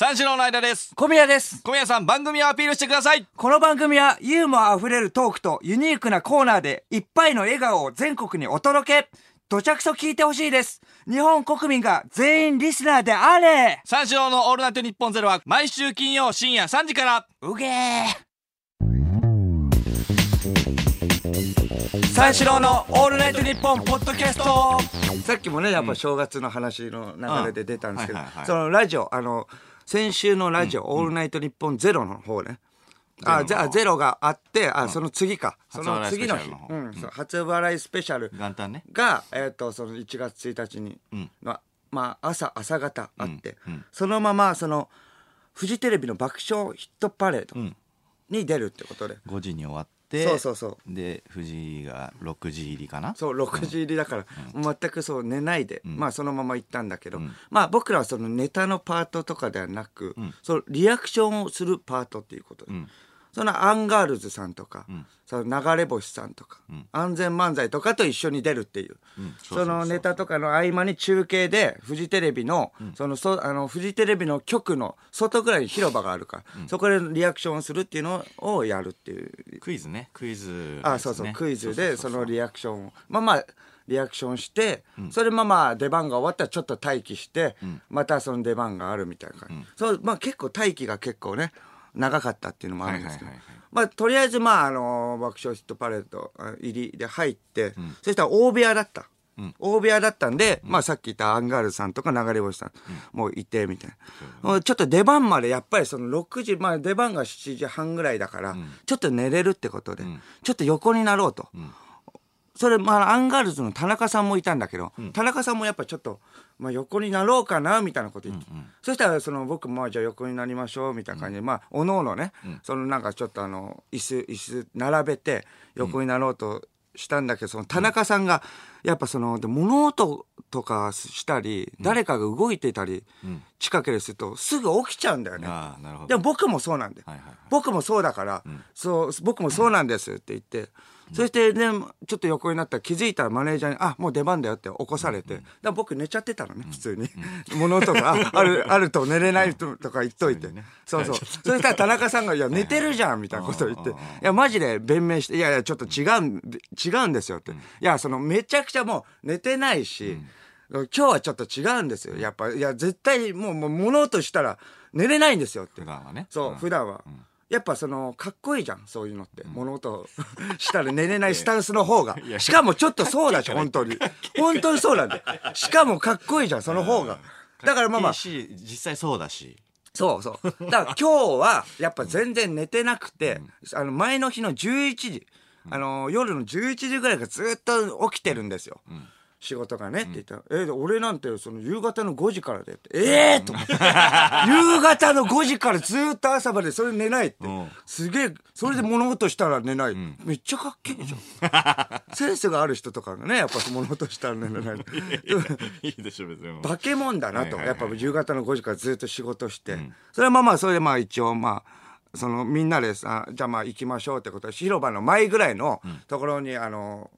三四郎の間です。小宮です。小宮さん、番組をアピールしてください。この番組はユーモア溢れるトークとユニークなコーナーでいっぱいの笑顔を全国にお届け。どちゃくそ聞いてほしいです。日本国民が全員リスナーであれ三四郎のオールナイトニッポンゼロは毎週金曜深夜3時から。うげー三四郎のオールナイトニッポンポッドキャストさっきもね、やっぱ正月の話の流れで出たんですけどそのラジオ、あの、先週のラジオ、オールナイトニッポンゼロの方ね。あ、ゼあゼロがあって、あ、その次か。その次の日初笑いスペシャルの。方うん、そう初笑いスペシャル元旦ね。が、えっと、その1月1日にん、ままあ、朝、朝方あってそのまま、その、フジテレビの爆笑ヒットパレードんに出るってことで。5時に終わって。そうそうそう。で、藤井が6時入りかな？そう6時入りだから、全くそう寝ないで、ん。まあそのまま行ったんだけど、ん。まあ僕らはそのネタのパートとかではなく、ん。そのリアクションをするパートっていうことで、んそのアンガールズさんとか、ん。その流れ星さんとか、ん。安全漫才とかと一緒に出るっていう。うん。そのネタとかの合間に中継でフジテレビの、そのそあのフジテレビの局の外ぐらいに広場があるから、そこでリアクションをするっていうのをやるっていう。クイズね。クイズ、あそうそう、クイズでそのリアクションをまあまあリアクションして、ん。それまあまあ出番が終わったらちょっと待機して、またその出番があるみたいな感じ、そうまあ結構待機が結構ね長かったっていうのもあるんですけど、まあとりあえずまああの爆笑ヒットパレードあ入りで入って、そしたら大部屋だった。ん。大部屋だったんで、まあさっき言ったアンガールズさんとか流れ星さんもいてみたいな、ちょっと出番までやっぱりその6時まあ出番が7時半ぐらいだから、ちょっと寝れるってことで、ちょっと横になろうと、それ、まあ、アンガールズの田中さんもいたんだけど、田中さんもやっぱちょっと、まあ、横になろうかな、みたいなこと言って。そしたら、その、僕、まあ、じゃあ横になりましょう、みたいな感じで、まあ、おのおのね、その、なんかちょっとあの、椅子、椅子並べて、横になろうとしたんだけど、その、田中さんが、やっぱその、で物音とかしたり、誰かが動いてたり、近ければすると、すぐ起きちゃうんだよね。でも僕もそうなんで、はいはいはい。僕もそうだから、そう僕もそうなんですって言って、そしてねちょっと横になったら気づいたらマネージャーに「あもう出番だよ」って起こされて、だから僕寝ちゃってたのね普通に、物音が。あある あると寝れないととか言っといて、そうそうそしたら田中さんが「いや寝てるじゃん」みたいなことを言って「いやマジで弁明していやいやちょっと違うん違うんですよ」って、いやそのめちゃくちゃもう寝てないし、今日はちょっと違うんですよ。やっぱ、いや、絶対もう、もう物音したら寝れないんですよって。普段はね。そう、うん。普段は。やっぱその、かっこいいじゃん、そういうのって。物音 したら寝れないスタンスの方が。しかもちょっとそうだし、本当に。本当にそうなんだよ。しかもかっこいいじゃん、その方が。だからまあまあ実際そうだし。そうそう。だから今日は、やっぱ全然寝てなくて、あの、前の日の11時、あの、夜の11時ぐらいからずっと起きてるんですよ。仕事がねって言ったら、え、俺なんてその夕方の5時からでって、ええと思って。夕方の5時からずっと朝までそれ寝ないって。んすげえ、それで物音したら寝ない。めっちゃかっけえじゃん。センスがある人とかがね、やっぱ物音したら寝れない。いいでしょ、別に。化け物だなと、やっぱ夕方の5時からずっと仕事して、それはまあまあそれでまあ一応まあそのみんなでさじゃあまあ行きましょうってことで広場の前ぐらいのところにあの、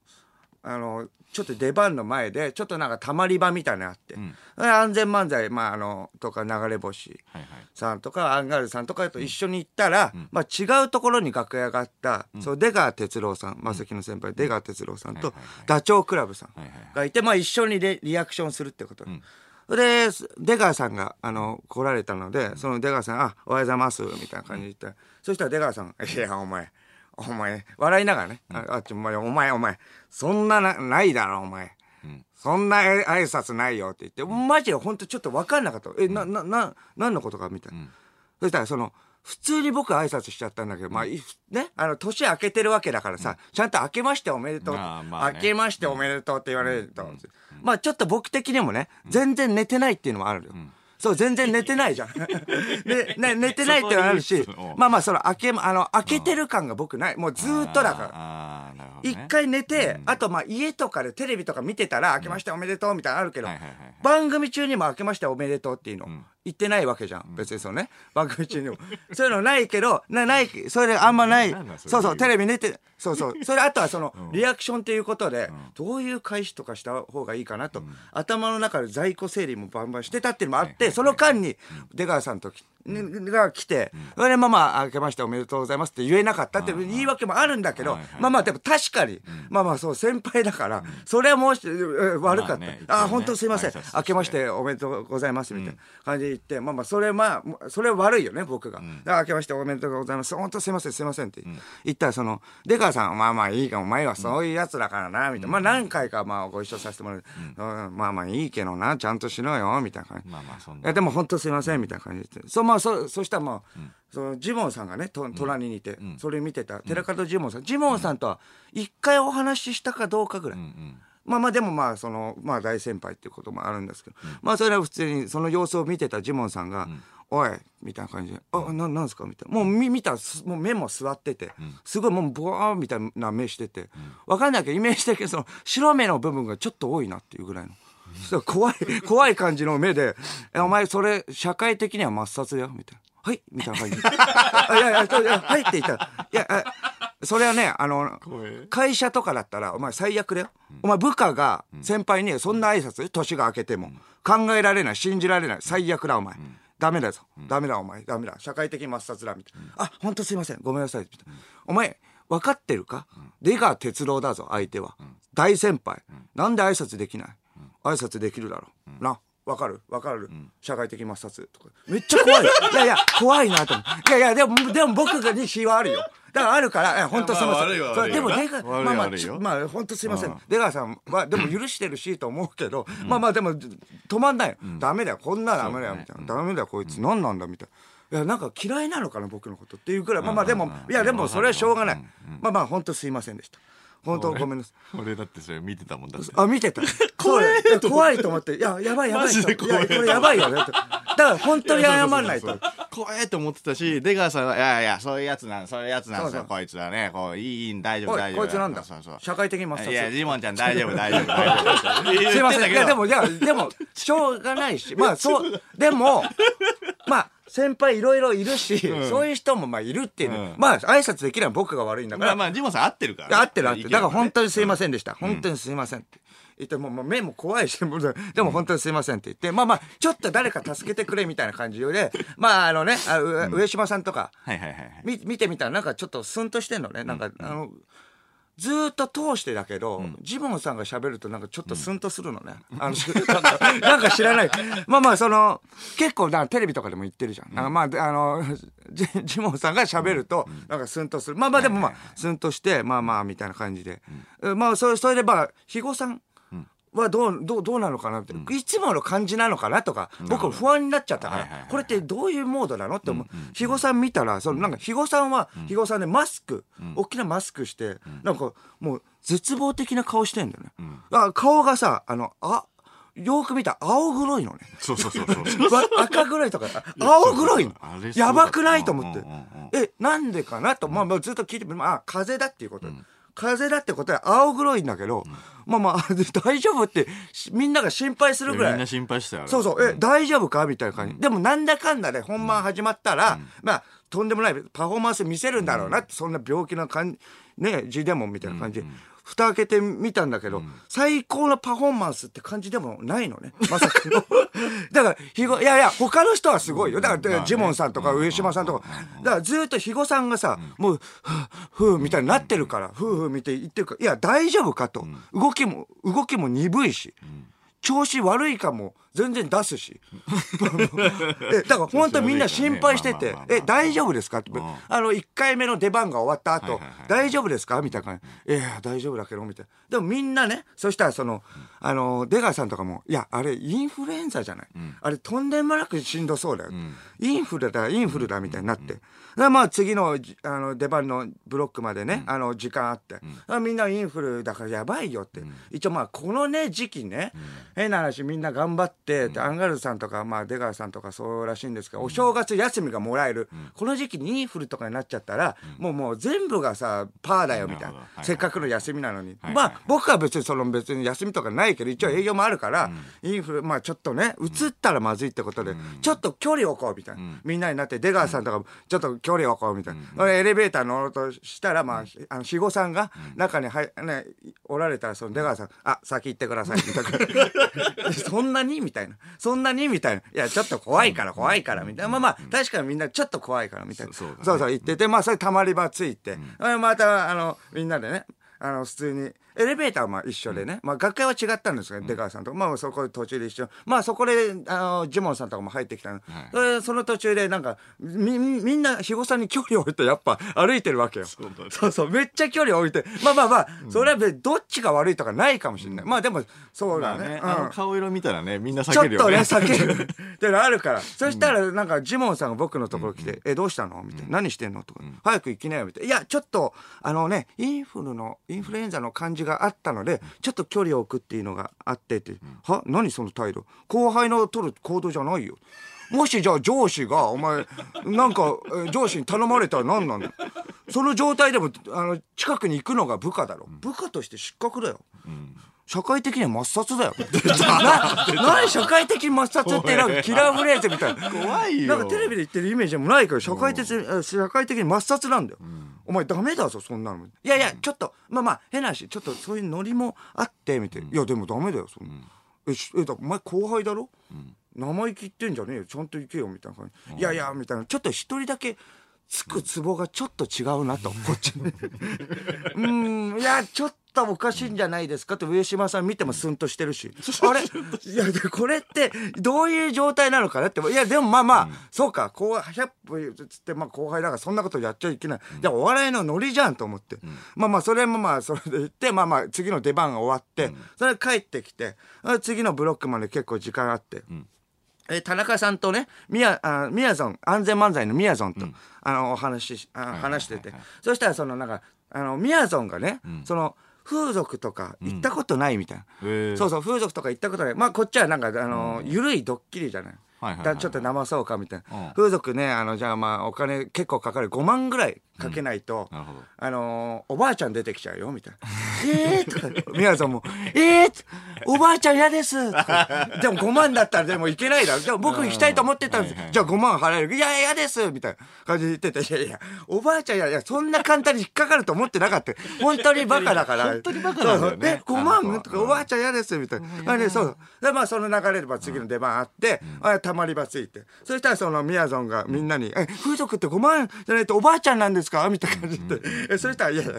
あのちょっと出番の前でちょっとなんかたまり場みたいなのあって、安全漫才、まあ、あのとか流れ星はいはい。さんとかアンガールズさんとかと一緒に行ったら、まあ、違うところに楽屋があった、そう出川哲朗さんマセキの先輩出川哲朗さんと、はいはいはい。ダチョウ倶楽部さんはいはいがいて、まあ、一緒にリリアクションするってこと。で、で出川さんがあの来られたので、その出川さん「あおはようございます」みたいな感じで言って、そしたら出川さんが「いやお前お前笑いながらね、ああっちお前お前お前。そんななないだろお前」そんな挨拶ないよって言って、マジで本当ちょっと分かんなかった。え、な、な、な、何のことかみたいな。そしたらその、普通に僕挨拶しちゃったんだけど、まあ、いね、あの、年明けてるわけだからさ、ちゃんと明けましておめでとう。まあまあね。明けましておめでとうって言われると。まあ、ちょっと僕的にもね、全然寝てないっていうのもあるよ。そう、全然寝てないじゃん。で、ね、寝てないっていうのもあるしまあまあ、その、明け、あの、明けてる感が僕ない。もうずーっとだから。ああ、なるほど、ね。一回寝て、あとまあ家とかでテレビとか見てたら、明けましておめでとうみたいなのあるけど、番組中にも明けましておめでとうっていうの、行ってないわけじゃん。別にそのね、番組中にも。そういうのないけど、な、ない、それであんまない。なんなん。それ。そうそう、テレビ出て、そうそう。それあとはその、リアクションっていうことで、どういう返しとかした方がいいかなと、頭の中で在庫整理もバンバンしてたっていうのもあって、その間に、出川さんとが来て、それでまあまあ、明けましておめでとうございますって言えなかったっていう言い訳もあるんだけどまあまあでも確かに、まあまあそう、先輩だから、それはもう悪かった。まあ本当すいません。明けましておめでとうございますみたいな感じで言って、まあまあ、それまあ、それは悪いよね、僕が。明けましておめでとうございます。本当すいません、すいませんって言ったら、その、出川さん、まあまあいいか、お前はそういうやつだからな、みたいな。まあ何回かまあご一緒させてもらう。うん。まあまあいいけどな、ちゃんとしろよ、みたいな感じ。まあまあそんな。いやでも本当すいませんみたいな感じでそうまあそそしたらまあ、そのジモンさんがねと隣にいて、それ見てた寺門ジモンさん、ジモンさんとは一回お話ししたかどうかぐらい、まあまあでもまあそのまあ大先輩っていうこともあるんですけど、まあそれは普通にその様子を見てたジモンさんが「おい」みたいな感じで「あななんすか?」みたいな。もう見見たもう目も座ってて、すごいもうボワーみたいな目してて、わかんないけどイメージ的にその白目の部分がちょっと多いなっていうぐらいの。そう怖い、怖い感じの目で、え、お前それ、社会的には抹殺だよ、みたいな。はいみたいな感じで。あいやいや、はいって言ったら、いや、あそれはね、あの会社とかだったら、お前最悪だよ。お前部下が先輩にそんな挨拶、年が明けても、考えられない、信じられない、最悪だ、お前。ダメだぞ。ダメだ、お前。ダメだ。社会的抹殺だ、みたいな。あ、本当すいません。ごめんなさい。お前、分かってるか？出川哲郎だぞ、相手は。大先輩。なんで挨拶できない？挨拶できるだろう。な。わかる？わかる、社会的抹殺とか。めっちゃ怖い。いやいや、怖いなと思う。いやいや、でも、でも僕がに非はあるよ。だからあるから、本当すいません。まあでも出川、悪いまあまあ、まあ、本当すいません。出川さんは、でも許してるしと思うけど、まあまあでも、止まんないよ。ダメだよ。こんなのダメだよ、みたいな。ダメだよ、こいつ。何なんだ、みたいな。いや、なんか嫌いなのかな、僕のことっていうくらい。まあまあでも、いや、でもそれはしょうがない。まあまあ、本当すいませんでした。本当ごめんなさい。俺だってそれ見てたもんだってあ、見てた。怖い。怖いと思って。いや、やばいやばい。マジで怖いやこれやばいよね。だから本当に謝んないと。怖えと思ってたし出川さんはいやいやそういうやつなんそういうやつなんですよこいつはねこういいいい大丈夫大丈夫こいつなんだそうそう社会的抹殺いやジモンちゃん大丈夫大丈夫大丈夫 すいません。いや、でもも、いや、でも、しょうがないし、まあ、そう、でも、まあ、先輩いろいろいるし、そういう人もまあいるっていうの、うん。まあ、挨拶できない僕が悪いんだから、まあまあジモンさん合ってるからいや合ってる合ってる。だから本当にすいませせんでした。本当にすいませんって。言ってもうもう目も怖いし、もうでも本当にすいませんって言って、まあまあ、ちょっと誰か助けてくれみたいな感じで、まああのね、あう上島さんとか、はいはいはいはい。み見てみたらなんかちょっとスンとしてんのね。なんか、あの、ずーっと通してだけど、ジモンさんが喋るとなんかちょっとスンとするのね。あの、なんか知らない。まあまあ、その、結構なテレビとかでも言ってるじゃん。なんかまあ、であの、ジジモンさんが喋ると、なんかスンとする。まあまあでもまあ、スンとして、まあまあ、みたいな感じで。えまあ、それ、それでまあ、肥後さん。はどう、どう、どうなのかなって、いつもの感じなのかなとか、僕不安になっちゃったから。はいはいはい、これってどういうモードなのって思う。肥後さん見たら、そのなんか肥後さんは、肥後さんでマスク、大きなマスクして、なんかもう絶望的な顔してんだよね。あ顔がさ、あの、あ、よく見たら青黒いのね。そうそうそうそう。わ赤黒いとか、青黒いの。やばくないと思って。うんうんうん。え、なんでかなと、まあまあずっと聞いてまあ風邪だっていうこと。風邪だってことは青黒いんだけど、まあまあ 大丈夫ってしみんなが心配するぐらい。みんな。心配したよ。そうそう、え、大丈夫か？みたいな感じ。でもなんだかんだで本番始まったら、まあ、とんでもないパフォーマンス見せるんだろうなって、そんな病気の感じ、ね、字でもみたいな感じで。蓋開けてみたんだけど、最高のパフォーマンスって感じでもないのね。まさかの。だから、ひご、いやいや、他の人はすごいよ。だから、まあねジモンさんとか上島さんとか。だからずっとひごさんがさ、もう、ふぅ、ふぅ、みたいになってるから、ふぅふぅ見て言ってるから、いや、大丈夫かと。動きも、動きも鈍いし。調子悪いかも全然出すし。え、だから本当にみんな心配しててえ、大丈夫ですか？って。あの、1回目の出番が終わった後大丈夫ですか？みたいな感じ。いや、大丈夫だけど、みたいな。でもみんなね、そしたらその、あの、出川さんとかも、いや、あれ、インフルエンザじゃない？あれ、とんでもなくしんどそうだよ。インフルだ、インフルだ、みたいになって。でまあ次のじあの出番のブロックまでね、あの時間あって、あみんなインフルだからやばいよって、一応まあこのね時期ね、変な話みんな頑張って、でアンガールズさんとか、まあ、出川さんとかそうらしいんですけど、お正月休みがもらえる、この時期にインフルとかになっちゃったら、もうもう全部がさパーだよみたいな。せっかくの休みなのに、はいまあ僕は別にその別に休みとかないけど一応営業もあるから、インフルまあちょっとね移ったらまずいってことで、ちょっと距離を置こうみたいな、みんなになって出川さんとかもちょっと距離を置こうみたいな、俺エレベーター乗ろうとしたらまあ、あの肥後さんが中に入、ね、おられたらその出川さん「あ先行ってください」みたいな。そんなに？みたいなそんなにみたいな。いやちょっと怖いから怖いからみたいな。まあまあ確かにみんなちょっと怖いからみたいな。そうそう言っててまあそれたまり場ついて、またあのみんなでねあの普通に。エレベーターはまあ一緒でね、まあ学会は違ったんですけど、出川さんと。まあそこで途中で一緒。まあそこであのジモンさんとかも入ってきたの、それその途中でなんかみみんな肥後さんに距離を置いてやっぱ歩いてるわけよ。そうそうそうめっちゃ距離を置いて。まあまあまあそれはどっちが悪いとかないかもしれない、まあでもそうまあだね,、あの顔色見たらねみんな避ちょっとね、けるよね避ける。ってのあるから。そしたら、なんか、ジモンさんが僕のところ来て、え、どうしたの？みたいな。何してんの？とか、早く行きなよ、みたいな。いや、ちょっと、あのね、インフルの、インフルエンザの感じがあったので、ちょっと距離を置くっていうのがあってって。は？何その態度？後輩の取る行動じゃないよ。もしじゃあ上司が、お前、なんか、え上司に頼まれたら何なのその状態でも、あの、近くに行くのが部下だろ。部下として失格だよ。社会的には抹殺だよ。な、何社会的に抹殺ってなんかキラーフレーズみたいな。怖いよなんかテレビで言ってるイメージもないから、社会的社会的に抹殺なんだよ。お前ダメだぞ、そんなの。いやいや、ちょっと、まあまあ、変な話、ちょっとそういうノリもあって、みたいな。いや、でもダメだよ、そんな。え、しえ、だお前後輩だろ？生意気言ってんじゃねえよ、ちゃんと行けよ、みたいな感じ。いやいや、みたいな。ちょっと一人だけ、つくツボがちょっと違うなと、こっちに。うーん、いや、ちょっとおかしいんじゃないですかって上島さん見てもスンとしてるし。あれ？いや、でこれってどういう状態なのかなって。いや、でもまあまあ、そうか、後輩、100歩つって、まあ後輩だからそんなことやっちゃいけない。じゃあお笑いのノリじゃんと思って。まあまあ、それもまあ、それで言って、まあまあ、次の出番が終わって、それで帰ってきて、あ次のブロックまで結構時間あって。えー田中さんとね、みや、あみやぞん、安全漫才のみやぞんと、あの、お話しし、あ話してて。そしたら、その、なんか、あの、みやぞんがね、その、風俗とか行ったことないみたいな。へー。そうそう、風俗とか行ったことない。まあ、こっちはなんか、あの、ゆるいドッキリじゃない。はいはいはいだちょっと騙そうかみたいな、うん。風俗ねあのじゃあまあお金結構かかる。5万ぐらいかけないと、あのーおばあちゃん出てきちゃうよみたいな「えー」とかみやぞんも「えー」おばあちゃん嫌です」でも5万だったらでも行けないだろ。でも僕行きたいと思ってたんです、じゃあ5万払える。いや嫌です。みたいな感じで言ってて「いやいやおばあちゃんいやいやそんな簡単に引っかかると思ってなかった。本当にバカだから。本当にバカだよね。そうそう。え5あの万とかおばあちゃん嫌です。みたいな。あでそう。でまあその流れでまあ次の出番あって、あたまり場ついて。そしたらそのみやぞんがみんなに「え風俗って5万じゃないとおばあちゃんなんですか?」みたいな感じで、えそしたら「いやいや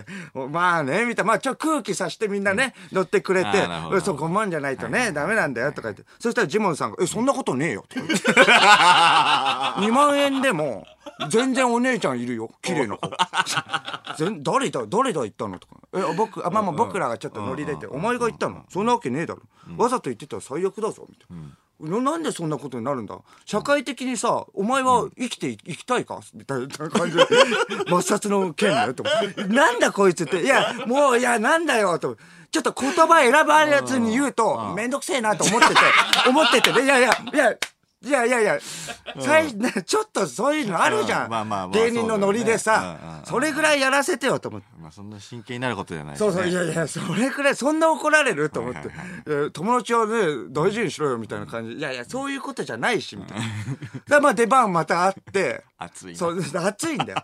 まあね」みたいな。まあちょっと空気さしてみんなね乗ってくれて。あーなるほど「そう5万じゃないとねダメなんだよ」とか言ってそしたらジモンさんが「えそんなことねえよ」って2万円でも全然お姉ちゃんいるよ。綺麗な子。全誰だ誰だ言ったのとか。え僕あまあまあ僕らがちょっとノリ出て「お前が言ったの。そんなわけねえだろ、わざと言ってたら最悪だぞ」みたいな、ななんでそんなことになるんだ？社会的にさお前は生きていきたいか？みたいな感じで。抹殺の件だよとなんだこいつって。いやもういやなんだよとちょっと言葉選ばれずに言うとめんどくせえなと思ってて。思ってて。ねいやいやいやいやいやいや、最ねちょっとそういうのあるじゃん。うんまあまあまあ芸人のノリでさそれぐらいやらせてよと思って。まあそんな真剣になることじゃないそうそう、いやいや、それくらい、そんな怒られると思って。友達はね、大事にしろよみたいな感じ。いやいや、そういうことじゃないし、みたいな。で、まあ出番またあって、熱いなそう、熱いんだよ。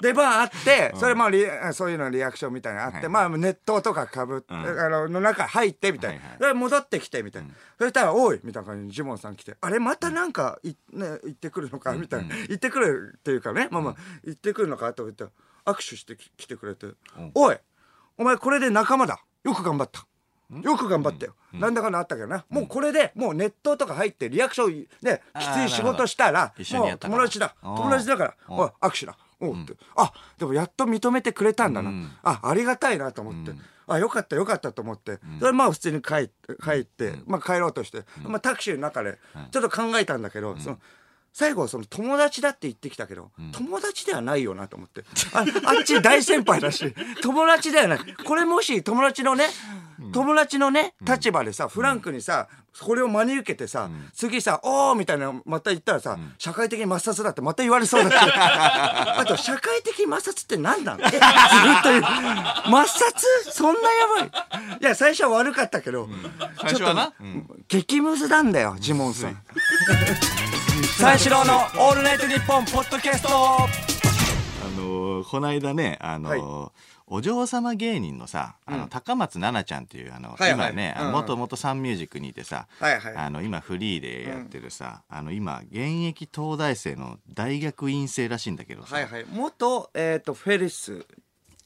出番あって、それまあリ、そういうのリアクションみたいなのあって、はいまあネットとかかぶって、ん。あの、の中入ってみたいな。はいで戻ってきてみたいな。そしたら、おいみたいな感じにジモンさん来て、あれまたなんかい、ね、行ってくるのかみたいな。行ってくるっていうかね、まあまあ、行ってくるのかと思って、握手してき来てくれて、おいお前これで仲間だ。よく頑張った。よく頑張ったよ、なんだかんだあったけどな、もうこれでもうネットとか入ってリアクションねきつい仕事したら一緒にもう友達だ。友達だからおおい握手だおうって、あでもやっと認めてくれたんだな、うん。あありがたいなと思って、あよかったよかったと思って、それまあ普通に帰って帰って、まあ帰ろうとして、まあタクシーの中でちょっと考えたんだけど、その最後その友達だって言ってきたけど、友達ではないよなと思って。ああっち大先輩だし 友達ではない。これもし友達のね友達のね立場でさフランクにさこれを真に受けてさ、次さ「おー」みたいなのまた言ったらさ、社会的抹殺だってまた言われそうだって あと社会的摩擦って何なの えずっと言う。抹殺？そんなやばい。いや最初は悪かったけど、最初はな。ちょっと激ムズなんだよジモンさん三四郎のオールナイトニッポンポッドキャスト。あのーこの間ね、あのーはお嬢様芸人のさ、あの、うん。高松菜奈ちゃんっていう、あの、はいはい。今ね、あのうんうん。もともとサンミュージックにいてさ、はいはい。あの、今フリーでやってるさ、あの、今、現役東大生の大学院生らしいんだけどさ、はいはい。元えっ、とフェリス。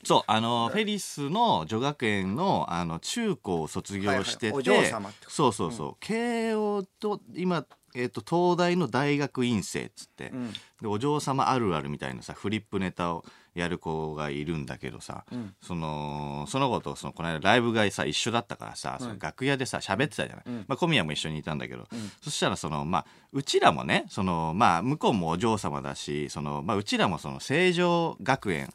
そう、あの、フェリスの女学園の、あの、中高を卒業してて、はいはい。お嬢様ってこと。そうそうそう、慶応と、今、えっ、と、東大の大学院生っつって、ん。で、お嬢様あるあるみたいなさ、フリップネタをやる子がいるんだけどさ、ん。その、その子と、その、この間ライブがさ、一緒だったからさ、その楽屋でさ、喋ってたじゃない。まあ、小宮も一緒にいたんだけど、そしたら、その、まあ、うちらもね、その、まあ、向こうもお嬢様だし、その、まあ、うちらもその、成城学園、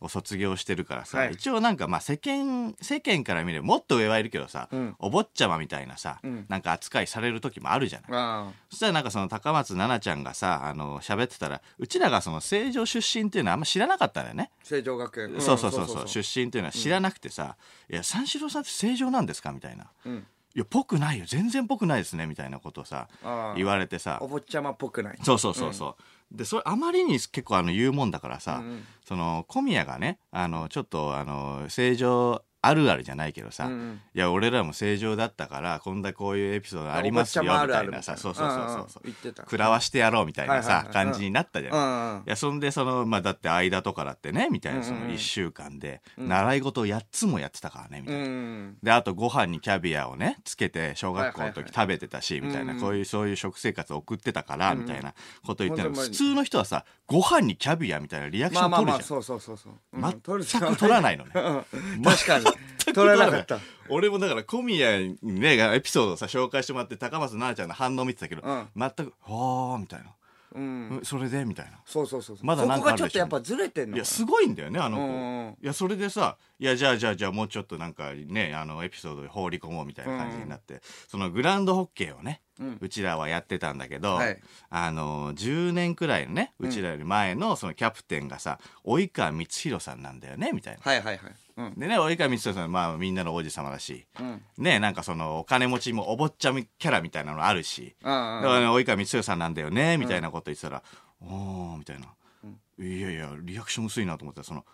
を卒業してるからさ、はい。一応なんかまあ世間世間から見ればもっと上はいるけどさ、うん。お坊ちゃまみたいなさ、ん。なんか扱いされる時もあるじゃない。あそしたらなんかその高松菜奈ちゃんがさあの喋ってたらうちらがその成城出身っていうのはあんま知らなかったんだよね。成城学園、んそうそうそうそう。出身っていうのは知らなくてさ「いや三四郎さんって成城なんですか?」みたいな「うん。いやぽくないよ。全然ぽくないですね」みたいなことをさ言われてさ。お坊ちゃまっぽくない。そうそうそうそう、でそれあまりに結構あの言うもんだからさ、うんうん。その小宮がねあのちょっとあの正常あるあるじゃないけどさ、うんうん。いや俺らも正常だったからこんなこういうエピソードありますよみたいなさそうそうそうそう。うんう食らわしてやろうみたいなさ、感じになったじゃない、うんうん。いやそんでそのまあだって間とかだってねみたいなそのうんうん。うん1週間で習い事を8つもやってたからねみたういな。んであとご飯にキャビアをねつけて小学校の時食べてたしみたいなこういうそういう食生活を送ってたからみたいなこと言ってるほんと普通の人はさご飯にキャビアみたいなリアクシまあョン取るじゃん。まあまあそうそうそうそう、うん全く取らないのね。うん。確かに取らなかった。俺もだから小宮にねエピソードをさ紹介してもらって高松菜奈ちゃんの反応見てたけど、うん。全く「はあ」みたいな。うん「えそれで?」みたいな。そうそうそうそう。まだなんそかがちょっとやっぱずれてんのいやすごいんだよねあの子、うんいやそれでさいやじゃあじゃあじゃあもうちょっとなんかねあのエピソードで放り込もうみたいな感じになって、そのグランドホッケーをね、ううんちらはやってたんだけど、はい。あの10年くらいのねうちらより前のそのキャプテンがさ及川光弘さんなんだよねみたいな。はいはいはいうん。でね及川光弘さんはまあみんなの王子様だし、うん。ねなんかそのお金持ちもお坊ちゃまキャラみたいなのあるし、あだからね、及川光弘さんなんだよね、みたいなこと言ってたら、おー、みたいな。いやいや、リアクション薄いなと思ったら、その、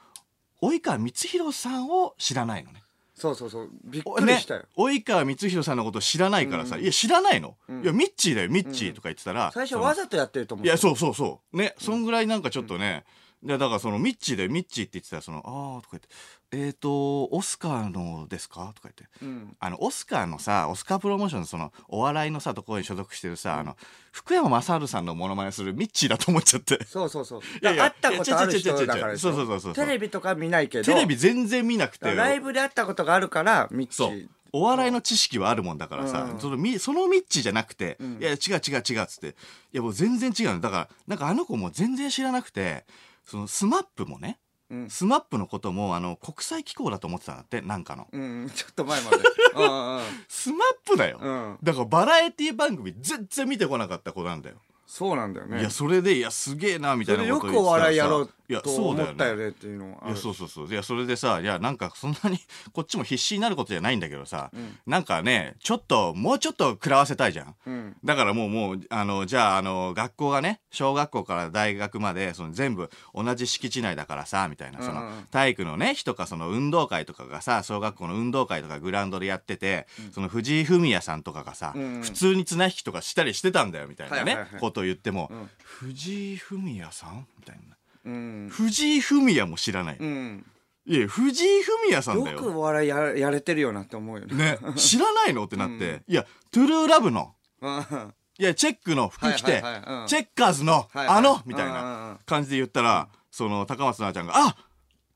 及川光弘さんを知らないのね。そうそうそう。びっおくりしたよ、ね、及川光弘さんのこと知らないからさ、いや、知らないの、いや、ミッチーだよ、ミッチーとか言ってたら、最初わざとやってると思ういや、そうそうそう。ね、そんぐらいなんかちょっとね、いやだからそのミッチーだよ、ミッチーって言ってたら、その、あーとか言って、えっ、と、オスカーのですか？とか言って。うん。あの、オスカーのさ、オスカープロモーションのその、お笑いのさ、ところに所属してるさ、あの、福山雅治さんのモノマネするミッチーだと思っちゃって。そうそうそう。いやいや会ったことある人だからそうそうそうそうテレビとか見ないけど。テレビ全然見なくて。ライブで会ったことがあるからミッチそう。ー。お笑いの知識はあるもんだからさ、うんそのみそのミッチーじゃなくて、いや違う違う違うっつって、いやもう全然違うの。だから、なんかあの子も全然知らなくて、そのスマップもね、うんスマップのこともあの国際機構だと思ってたんだって、なんかの。うんちょっと前まで スマップだよ。うんだからバラエティ番組全然見てこなかった子なんだよ。そうなんだよね。いや、それで、いや、すげえな、みたいなそれよくお笑いやろうとそうだよね。思ったよね。っていうのは。あいやるそうそうそう。いやそれでさいやなんかそんなに こっちも必死になることじゃないんだけどさ、なんかねちょっともうちょっと食らわせたいじゃん、うん。だからもうもうあのじゃああの学校がね小学校から大学までその全部同じ敷地内だからさみたいなその、体育のね日とかその運動会とかがさ小学校の運動会とかグラウンドでやってて、その藤井フミヤさんとかがさ、普通に綱引きとかしたりしてたんだよみたいなね、はいはいはいことを言っても、ん。藤井フミヤさんみたいな。うん。藤井フミヤも知らない、うん。いや藤井フミヤさんだよ。よくお笑いややれてるよなって思うよね。ね知らないのってなって、いやトゥルーラブの。うん。いやチェックの服着て、はいはいはい。うん。チェッカーズの、はいはい。あのみたいうんうんうなん。感じで言ったら、その高松菜奈ちゃんが「あ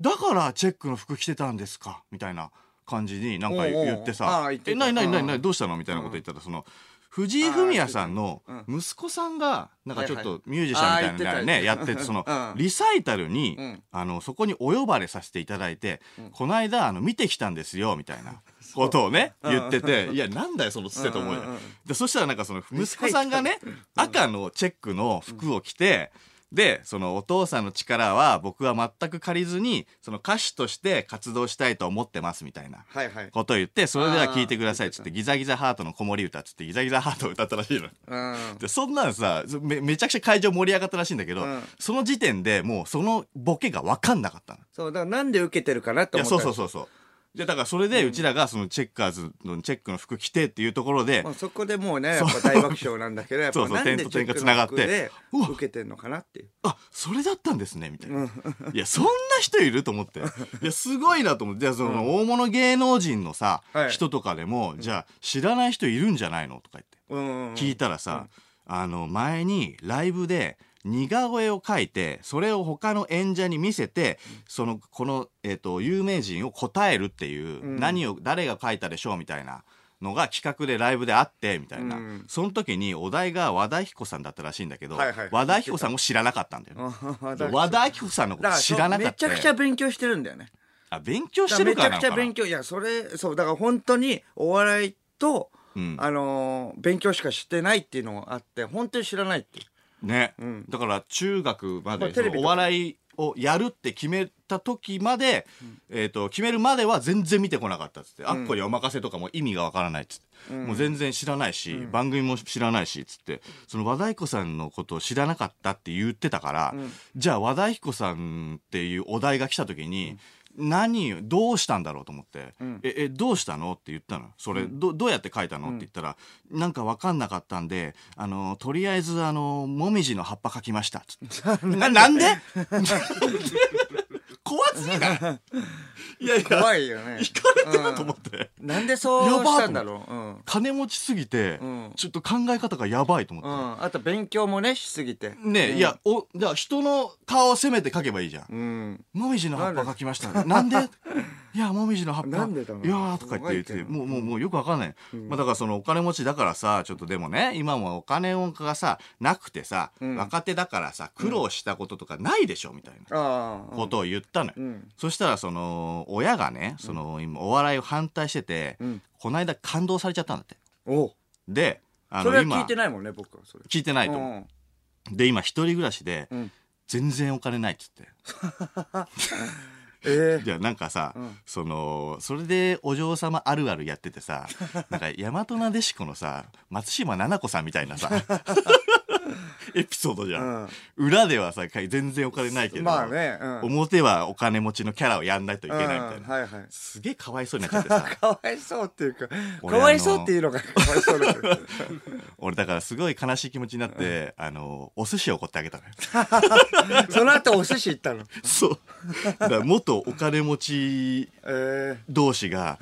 だからチェックの服着てたんですか」みたいな感じになんかおうおう言ってあさ「あ言ってた。えなになになにどうしたの?」みたいなこと言ったらその藤井フミヤさんの息子さんがなんかちょっとミュージシャンみたいなのねやっててそのリサイタルにあのそこにお呼ばれさせていただいてこの間あの見てきたんですよみたいな ことをね言ってていやなんだよそのつってと思うよでそしたらなんかその息子さんがね赤のチェックの服を着てでそのお父さんの力は僕は全く借りずにその歌手として活動したいと思ってますみたいなはいはいことを言ってそれでは聞いてくださいっつってギザギザハートの子守歌っつってギザギザハートを歌ったらしいの。うんでそんなんさめめちゃくちゃ会場盛り上がったらしいんだけど、うんその時点でもうそのボケが分かんなかったの。そうだからなんで受けてるかなっていや思ったそうそうそうそう。でだからそれでうちらがそのチェッカーズのチェックの服着てっていうところで、まあそこでもうねやっぱ大爆笑なんだけど やっそうそうぱなんで点と点が繋がって受けてんのかなっていう。あそれだったんですねみたいな、いやそんな人いると思って。いやすごいなと思って。じゃあその大物芸能人のさ、はい。人とかでもじゃあ知らない人いるんじゃないの？とか言って。うん聞いたらさ、あの前にライブで似顔絵を描いてそれを他の演者に見せて、そのこの、えー、と有名人を答えるっていう、うん。何を誰が描いたでしょうみたいなのが企画でライブであってみたいな、うん。その時にお題が和田アキ子さんだったらしいんだけど、はいはい。和田アキ子さんを知らなかったんだよね。あ和田アキ子さんのこと知らなかっためちゃくちゃ勉強してるんだよね。あ勉強してるからめちゃくちゃ勉強いやそれそうだから本当にお笑いと、うん。あのー勉強しかしてないっていうのがあって本当に知らないっていうね、うん。だから中学ままあでお笑いをやるって決めた時まで、えー、と決めるまでは全然見てこなかったっつって、あっこにお任せとかも意味がわからないっつって、もう全然知らないし、番組も知らないしっつって。その和田アキ子さんのことを知らなかったって言ってたから、じゃあ和田アキ子さんっていうお題が来た時に、何どうしたんだろうと思って「ええどうしたの?」って言ったの？それ、どどうやって書いたの？って言ったら「なんか分かんなかったんであのとりあえずあのもみじの葉っぱ描きました」ななんで？怖すぎない？いやいや。怖いよね。いかれてると思って、なんでそうしたんだろう。うん。金持ちすぎて、うん。ちょっと考え方がやばいと思って。うん、あと勉強もねしすぎて。ねえ、いや、お、じゃあ人の顔を攻めて描けばいいじゃん。うん。もみじの葉っぱ描きました。なんで？いや、もみじの葉っぱ。なんでだろういやーとか言って言って、もう、もう、もうよくわかんない。まあだからそのお金持ちだからさ、ちょっとでもね、今もお金がさ、なくてさ、ん。若手だからさ、苦労したこととかないでしょみたいな。ことを言ったのよ、うん。そしたらその親がねその今お笑いを反対してて、ん。この間感動されちゃったんだって。であそれは今聞いてないもんね僕はそれ。聞いてないと。思う、で今一人暮らしで、ん。全然お金ないっつって ええじゃあなんかさ、ん。そのそれでお嬢様あるあるやっててさなんか大和なでしこのさ松島菜々子さんみたいなさエピソードじゃん、裏ではさ全然お金ないけど、まあねうん。表はお金持ちのキャラをやんないといけないみたいな、うんはいはい。すげえかわいそうになっちゃってさ。かわいそうっていうかか俺わいそうっていうのがかわいそうだけど。俺だからすごい悲しい気持ちになって、あのお寿司をおごってあげたのよ。その後お寿司行ったの？そう。だから元お金持ちえ同士が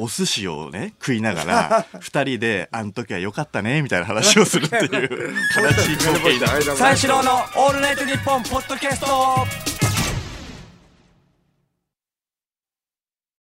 お寿司をね食いながら 二人で「あの時は良かったね」みたいな話をするっていう 悲しい。光景になってえ三四郎の「オールナイトニッポン」ポッドキャスト